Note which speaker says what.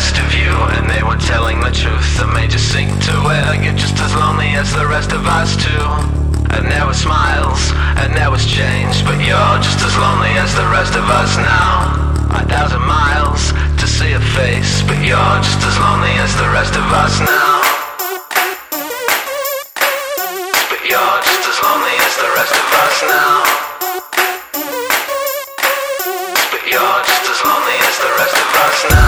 Speaker 1: best of you And they were telling the truth that made you sink to where I get just as lonely as the rest of us too And there were smiles, and there was change But you're just as lonely as the rest of us now. A thousand miles to see a face But you're just as lonely as the rest of us now. But you're just as lonely as the rest of us now. You're just as lonely as the rest of us now.